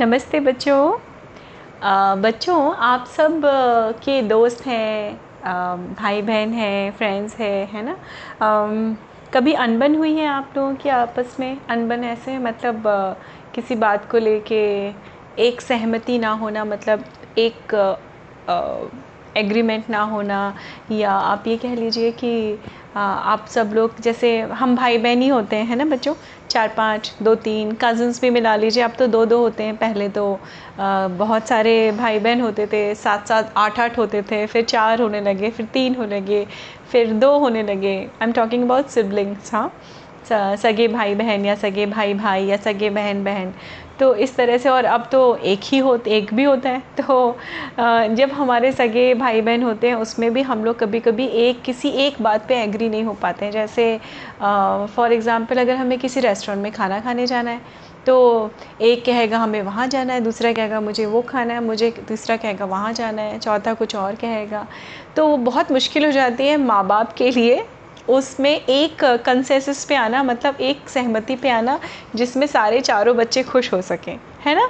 नमस्ते बच्चों। बच्चों आप सब के दोस्त हैं भाई बहन हैं फ्रेंड्स हैं है ना? अम, कभी अनबन हुई है आप लोगों की आपस में? अनबन ऐसे मतलब अ, किसी बात को लेके एक सहमति ना होना मतलब एक एग्रीमेंट ना होना या आप ये कह लीजिए कि आ, आप सब लोग जैसे हम भाई बहन ही होते हैं ना बच्चों? चार पाँच दो तीन कज़न्स भी मिला लीजिए। अब तो दो दो होते हैं पहले तो। आ, बहुत सारे भाई बहन होते थे सात सात आठ आठ होते थे फिर चार होने लगे फिर तीन होने लगे फिर दो होने लगे। I am talking about siblings हाँ। सगे भाई बहन या सगे भाई भाई या सगे बहन बहन। तो इस तरह से और अब तो एक ही हो, एक भी होता है। तो जब हमारे सगे भाई बहन होते हैं, उसमें भी हम लोग कभी कभी एक, किसी एक बात पे एग्री नहीं हो पाते हैं। जैसे फॉर एग्ज़ाम्पल अगर हमें किसी रेस्टोरेंट में खाना खाने जाना है तो एक कहेगा, हमें वहाँ जाना है। दूसरा कहेगा, मुझे वो खाना है। मुझे तीसरा कहेगा, वहाँ जाना है। चौथा कुछ और कहेगा। तो बहुत मुश्किल हो जाती है माँ बाप के लिए उसमें एक कंसेंसस पे आना मतलब एक सहमति पे आना, जिसमें सारे चारों बच्चे खुश हो सकें, है ना?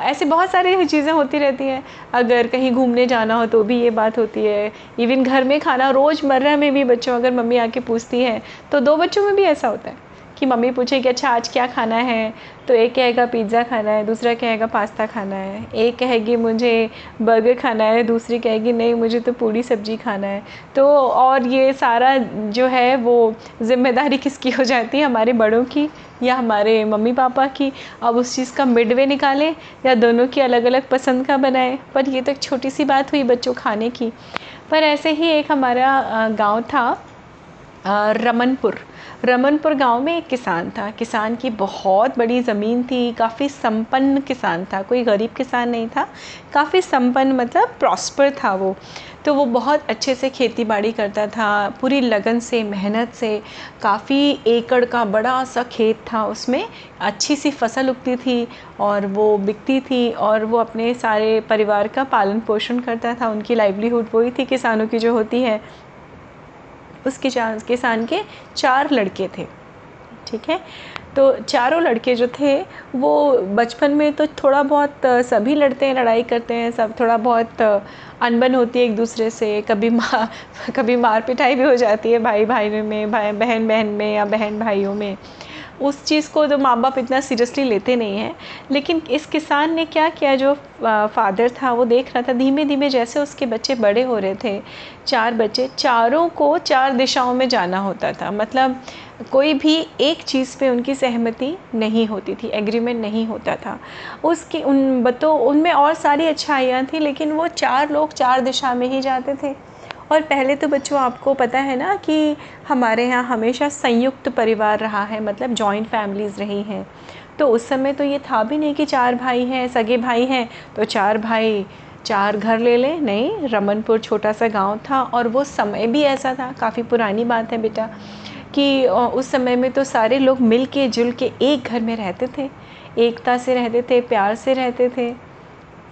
ऐसे बहुत सारी चीज़ें होती रहती हैं। अगर कहीं घूमने जाना हो तो भी ये बात होती है। इवन घर में खाना, रोज़मर्रा में भी बच्चों, अगर मम्मी आके पूछती है तो दो बच्चों में भी ऐसा होता है। कि मम्मी पूछे कि अच्छा आज क्या खाना है? तो एक कहेगा, पिज़्ज़ा खाना है। दूसरा कहेगा, पास्ता खाना है। एक कहेगी, मुझे बर्गर खाना है। दूसरी कहेगी, नहीं, मुझे तो पूरी सब्ज़ी खाना है। तो और ये सारा जो है, वो ज़िम्मेदारी किसकी हो जाती है? हमारे बड़ों की या हमारे मम्मी पापा की? अब उस चीज़ का मिडवे निकालें या दोनों की अलग अलग पसंद का बनाएँ? पर ये तो एक छोटी सी बात हुई बच्चों खाने की। पर ऐसे ही एक हमारा गाँव था रमनपुर। रमनपुर गाँव में एक किसान था। किसान की बहुत बड़ी ज़मीन थी, काफ़ी संपन्न किसान था, कोई गरीब किसान नहीं था, काफ़ी संपन्न मतलब प्रॉस्पर था वो। तो वो बहुत अच्छे से खेती बाड़ी करता था, पूरी लगन से, मेहनत से, काफ़ी एकड़ का बड़ा सा खेत था उसमें, अच्छी सी फ़सल उगती थी और वो बिकती थी और वो अपने सारे परिवार का पालन पोषण करता था, उनकी लाइवलीहुड वही थी किसानों की जो होती है। उस किसान किसान के चार लड़के थे, ठीक है? तो चारों लड़के जो थे, वो बचपन में तो थोड़ा बहुत सभी लड़ते हैं, लड़ाई करते हैं, सब थोड़ा बहुत अनबन होती है एक दूसरे से, कभी माँ, कभी मार पिटाई भी हो जाती है भाई भाई में भाई बहन बहन में या बहन भाइयों में। उस चीज़ को तो माँ बाप इतना सीरियसली लेते नहीं हैं। लेकिन इस किसान ने क्या किया, जो फादर था, वो देख रहा था धीमे धीमे जैसे उसके बच्चे बड़े हो रहे थे, चार बच्चे, चारों को चार दिशाओं में जाना होता था। मतलब कोई भी एक चीज़ पे उनकी सहमति नहीं होती थी, एग्रीमेंट नहीं होता था। उसकी, उन बतों उनमें और सारी अच्छाइयाँ थी, लेकिन वो चार लोग चार दिशा में ही जाते थे। और पहले तो बच्चों, आपको पता है ना कि हमारे यहाँ हमेशा संयुक्त परिवार रहा है मतलब जॉइंट फैमिलीज़ रही हैं। तो उस समय तो ये था भी नहीं कि चार भाई हैं, सगे भाई हैं तो चार भाई, चार घर ले लें। नहीं, रमनपुर छोटा सा गाँव था और वो समय भी ऐसा था, काफ़ी पुरानी बात है बेटा, कि उस समय में तो सारे लोग मिल के जुल के एक घर में रहते थे। एकता से रहते थे, प्यार से रहते थे।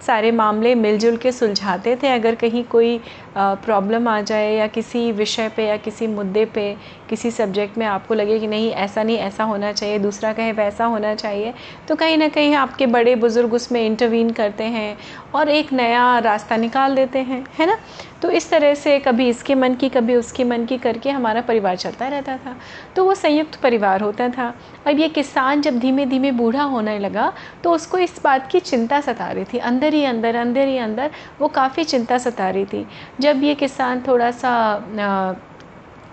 सारे मामले मिलजुल के सुलझाते थे। अगर कहीं कोई प्रॉब्लम आ जाए या किसी विषय पे या किसी मुद्दे पे किसी सब्जेक्ट में आपको लगे कि नहीं, ऐसा नहीं, ऐसा होना चाहिए, दूसरा कहे वैसा होना चाहिए तो कहीं ना कहीं आपके बड़े बुज़ुर्ग उसमें इंटरवीन करते हैं और एक नया रास्ता निकाल देते हैं, है ना? तो इस तरह से कभी इसके मन की, कभी उसके मन की करके हमारा परिवार चलता रहता था। तो वो संयुक्त परिवार होता था। अब ये किसान जब धीमे धीमे बूढ़ा होने लगा तो उसको इस बात की चिंता सता रही थी। अंदर ही अंदर अंदर ही अंदर वो काफ़ी चिंता सता रही थी। जब ये किसान थोड़ा सा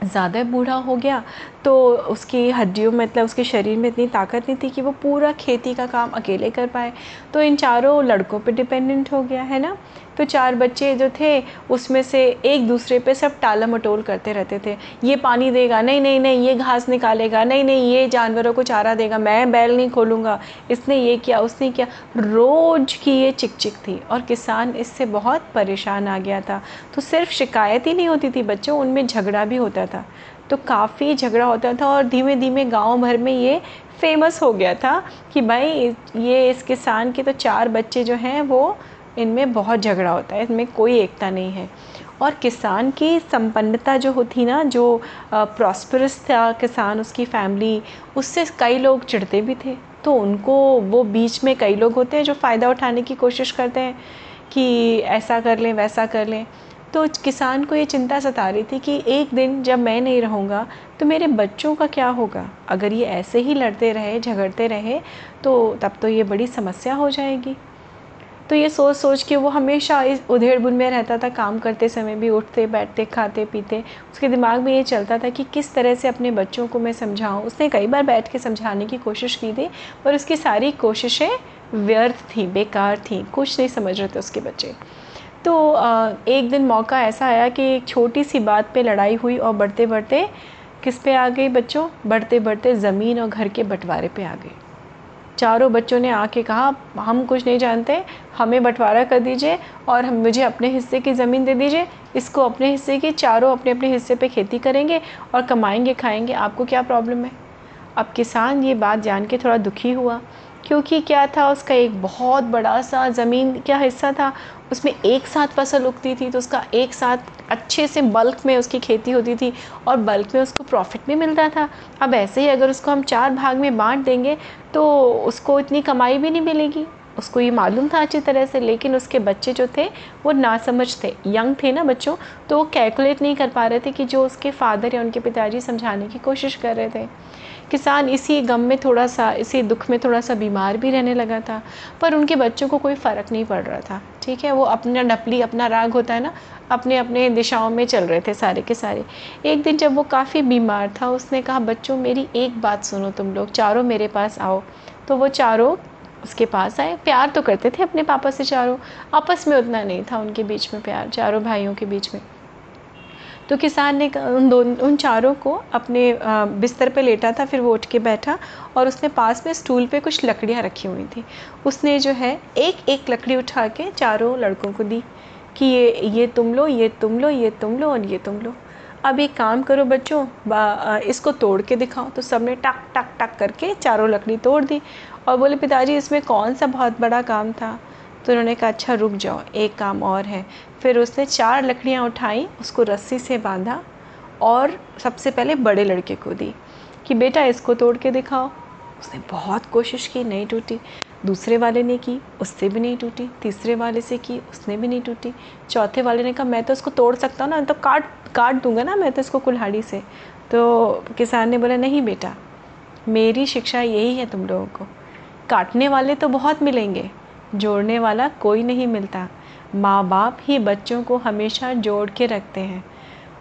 ज़्यादा बूढ़ा हो गया तो उसकी हड्डियों में मतलब उसके शरीर में इतनी ताकत नहीं थी कि वो पूरा खेती का काम अकेले कर पाए। तो इन चारों लड़कों पे डिपेंडेंट हो गया, है ना? तो चार बच्चे जो थे, उसमें से एक दूसरे पे सब टाला मटोल करते रहते थे। ये पानी देगा, नहीं नहीं नहीं, ये घास निकालेगा, नहीं नहीं, ये जानवरों को चारा देगा, मैं बैल नहीं खोलूँगा। इसने ये किया, उसने किया। रोज़ की ये चिक चिक थी और किसान इससे बहुत परेशान आ गया था। तो सिर्फ़ शिकायत ही नहीं होती थी, बच्चों, उनमें झगड़ा भी होता था। तो काफ़ी झगड़ा होता था और धीमे धीमे गाँव भर में ये फ़ेमस हो गया था कि भाई, ये इस किसान के तो चार बच्चे जो हैं, वो इनमें बहुत झगड़ा होता है इसमें कोई एकता नहीं है। और किसान की संपन्नता जो होती ना, जो प्रॉस्परस था किसान, उसकी फैमिली उससे कई लोग चिढ़ते भी थे। तो उनको वो बीच में कई लोग होते हैं जो फ़ायदा उठाने की कोशिश करते हैं कि ऐसा कर लें, वैसा कर लें। तो किसान को ये चिंता सता रही थी कि एक दिन जब मैं नहीं रहूँगा तो मेरे बच्चों का क्या होगा? अगर ये ऐसे ही लड़ते रहे, झगड़ते रहे तो तब तो ये बड़ी समस्या हो जाएगी। तो ये सोच सोच के वो हमेशा इस उधेड़ बुन में रहता था, काम करते समय भी उठते, बैठते, खाते, पीते। उसके दिमाग में ये चलता था कि किस तरह से अपने बच्चों को मैं समझाऊँ। उसने कई बार बैठ के समझाने की कोशिश की थी और उसकी सारी कोशिशें व्यर्थ थी, बेकार थी, कुछ नहीं समझ रहे थे उसके बच्चे। तो एक दिन मौका ऐसा आया कि एक छोटी सी बात पे लड़ाई हुई और बढ़ते बढ़ते किस पे आ गई बच्चों? बढ़ते बढ़ते ज़मीन और घर के बंटवारे पे आ गई। चारों बच्चों ने आके कहा, हम कुछ नहीं जानते, हमें बंटवारा कर दीजिए और हम, मुझे अपने हिस्से की ज़मीन दे दीजिए, इसको अपने हिस्से की, चारों अपने अपने हिस्से पे खेती करेंगे और कमाएँगे, खाएँगे, आपको क्या प्रॉब्लम है? अब किसान ये बात जान के थोड़ा दुखी हुआ। क्योंकि क्या था, उसका एक बहुत बड़ा सा ज़मीन क्या हिस्सा था, उसमें एक साथ फ़सल उगती थी तो उसका एक साथ अच्छे से बल्क में उसकी खेती होती थी और बल्क में उसको प्रॉफिट भी मिलता था। अब ऐसे ही अगर उसको हम चार भाग में बांट देंगे तो उसको इतनी कमाई भी नहीं मिलेगी। उसको ये मालूम था अच्छी तरह से, लेकिन उसके बच्चे जो थे, वो ना समझ थे यंग थे ना बच्चों तो वो कैलकुलेट नहीं कर पा रहे थे कि जो उसके फादर या उनके पिताजी समझाने की कोशिश कर रहे थे। किसान इसी गम में थोड़ा सा, इसी दुख में थोड़ा सा बीमार भी रहने लगा था, पर उनके बच्चों को कोई फ़र्क नहीं पड़ रहा था, ठीक है? वो अपना डपली अपना राग होता है ना, अपने अपने दिशाओं में चल रहे थे सारे के सारे। एक दिन जब वो काफ़ी बीमार था, उसने कहा, बच्चों, मेरी एक बात सुनो तुम लोग, चारों मेरे पास आओ। तो वो चारों उसके पास आए। प्यार तो करते थे अपने पापा से चारों। आपस में उतना नहीं था उनके बीच में प्यार, चारों भाइयों के बीच में। तो किसान ने उन दो उन चारों को अपने बिस्तर पे लेटा था, फिर वो उठ के बैठा और उसने पास में स्टूल पे कुछ लकड़ियाँ रखी हुई थी। उसने जो है एक एक लकड़ी उठा के चारों लड़कों को दी कि ये ये तुम लो, ये तुम लो, ये तुम लो और ये तुम लो। अब एक काम करो बच्चों इसको तोड़ के दिखाओ। तो सबने टक टक टक करके चारों लकड़ी तोड़ दी और बोले, पिताजी, इसमें कौन सा बहुत बड़ा काम था? तो उन्होंने कहा अच्छा रुक जाओ, एक काम और है। फिर उसने चार लकड़ियाँ उठाई, उसको रस्सी से बांधा और सबसे पहले बड़े लड़के को दी कि, बेटा, इसको तोड़ के दिखाओ। उसने बहुत कोशिश की, नहीं टूटी। दूसरे वाले ने की, उससे भी नहीं टूटी। तीसरे वाले से की, उसने भी नहीं टूटी। चौथे वाले ने कहा, मैं तो इसको तोड़ सकता हूँ ना तो काट काट दूँगा ना मैं तो इसको कुल्हाड़ी से। तो किसान ने बोला, नहीं बेटा, मेरी शिक्षा यही है तुम लोगों को। काटने वाले तो बहुत मिलेंगे जोड़ने वाला कोई नहीं मिलता। माँ बाप ही बच्चों को हमेशा जोड़ के रखते हैं।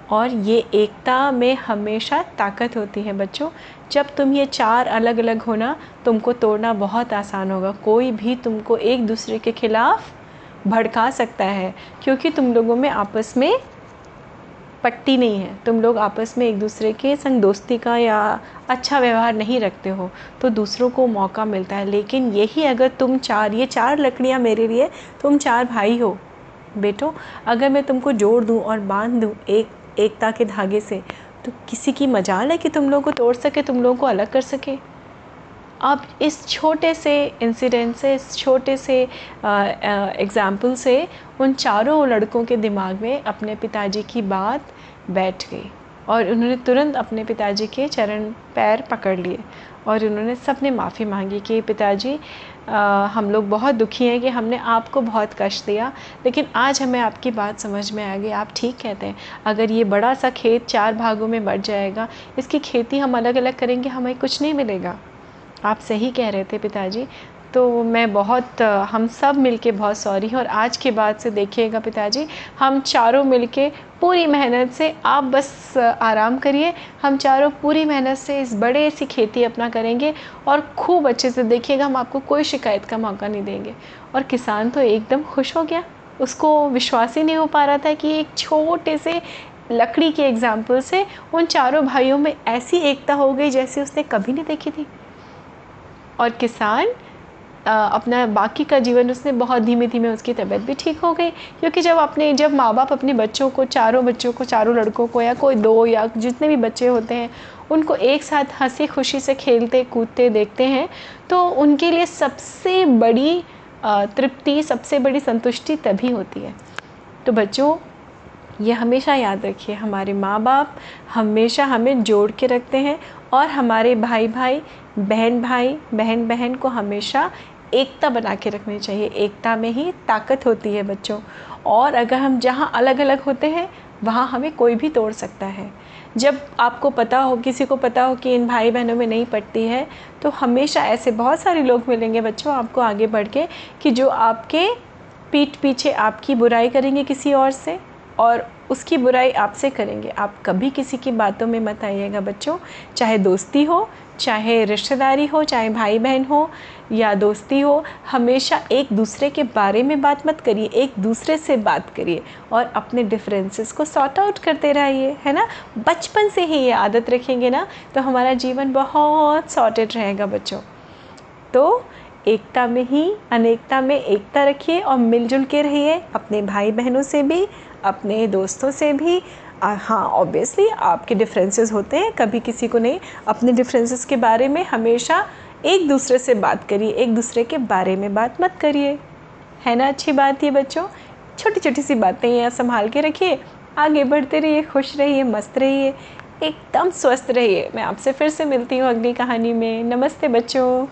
और ये एकता में हमेशा ताकत होती है बच्चों। जब तुम ये चार अलग अलग होना तुमको तोड़ना बहुत आसान होगा। कोई भी तुमको एक दूसरे के खिलाफ भड़का सकता है, क्योंकि तुम लोगों में आपस में पट्टी नहीं है। तुम लोग आपस में एक दूसरे के संग दोस्ती का या अच्छा व्यवहार नहीं रखते हो तो दूसरों को मौका मिलता है। लेकिन यही अगर तुम चार, ये चार लकड़ियाँ मेरे लिए, तुम चार भाई हो, बेटो, अगर मैं तुमको जोड़ दूँ और बाँध दूँ एक, एकता के धागे से तो किसी की मजाल है कि तुम लोगों को तोड़ सके, तुम लोगों को अलग कर सके? अब इस छोटे से इंसिडेंट से इस छोटे से एग्ज़ाम्पल से उन चारों लड़कों के दिमाग में अपने पिताजी की बात बैठ गई और उन्होंने तुरंत अपने पिताजी के चरण पैर पकड़ लिए और उन्होंने सबने माफ़ी मांगी कि पिताजी हम लोग बहुत दुखी हैं कि हमने आपको बहुत कष्ट दिया, लेकिन आज हमें आपकी बात समझ में आ गई, आप ठीक कहते हैं। अगर ये बड़ा सा खेत चार भागों में बढ़ जाएगा, इसकी खेती हम अलग अलग करेंगे, हमें कुछ नहीं मिलेगा। आप सही कह रहे थे पिताजी तो मैं बहुत हम सब मिलके बहुत सॉरी हैं और आज के बाद से देखिएगा पिताजी, हम चारों मिलके पूरी मेहनत से आप बस आराम करिए। हम चारों पूरी मेहनत से इस बड़े सी खेती अपना करेंगे और खूब अच्छे से देखिएगा, हम आपको कोई शिकायत का मौका नहीं देंगे। और किसान तो एकदम खुश हो गया। उसको विश्वास ही नहीं हो पा रहा था कि एक छोटे से लकड़ी के एग्ज़ाम्पल से उन चारों भाइयों में ऐसी एकता हो गई जैसी उसने कभी नहीं देखी थी। और किसान अपना बाकी का जीवन उसने बहुत धीमे धीमे उसकी तबीयत भी ठीक हो गई। क्योंकि जब अपने जब माँ बाप अपने बच्चों को, चारों बच्चों को, चारों लड़कों को या कोई दो या जितने भी बच्चे होते हैं, उनको एक साथ हँसी खुशी से खेलते, कूदते, देखते हैं तो उनके लिए सबसे बड़ी तृप्ति, सबसे बड़ी संतुष्टि तभी होती है। तो बच्चों, ये हमेशा याद रखिए, हमारे माँ बाप हमेशा हमें जोड़ के रखते हैं और हमारे भाई भाई बहन भाई बहन बहन को हमेशा एकता बना के रखनी चाहिए। एकता में ही ताकत होती है बच्चों। और अगर हम जहाँ अलग अलग होते हैं, वहाँ हमें कोई भी तोड़ सकता है। जब आपको पता हो, किसी को पता हो कि इन भाई बहनों में नहीं पड़ती है तो हमेशा ऐसे बहुत सारे लोग मिलेंगे बच्चों आपको आगे बढ़ के कि जो आपके पीठ पीछे आपकी बुराई करेंगे किसी और से और उसकी बुराई आपसे करेंगे। आप कभी किसी की बातों में मत आइएगा बच्चों। चाहे दोस्ती हो चाहे रिश्तेदारी हो, चाहे भाई बहन हो या दोस्ती हो, हमेशा एक दूसरे के बारे में बात मत करिए, एक दूसरे से बात करिए और अपने डिफरेंसेस को सॉर्ट आउट करते रहिए, है ना? बचपन से ही ये आदत रखेंगे ना तो हमारा जीवन बहुत सॉर्टेड रहेगा बच्चों। तो एकता में ही, अनेकता में एकता रखिए और मिलजुल के रहिए अपने भाई बहनों से भी, अपने दोस्तों से भी हाँ ऑब्वियसली आपके डिफरेंसेस होते हैं, कभी किसी को नहीं। अपने डिफरेंसेस के बारे में हमेशा एक दूसरे से बात करिए, एक दूसरे के बारे में बात मत करिए। है ना? अच्छी बात ये बच्चों। छोटी छोटी सी बातें यहाँ संभाल के रखिए। आगे बढ़ते रहिए, खुश रहिए, मस्त रहिए, एकदम स्वस्थ रहिए। मैं आपसे फिर से मिलती हूँ अगली कहानी में। नमस्ते बच्चों।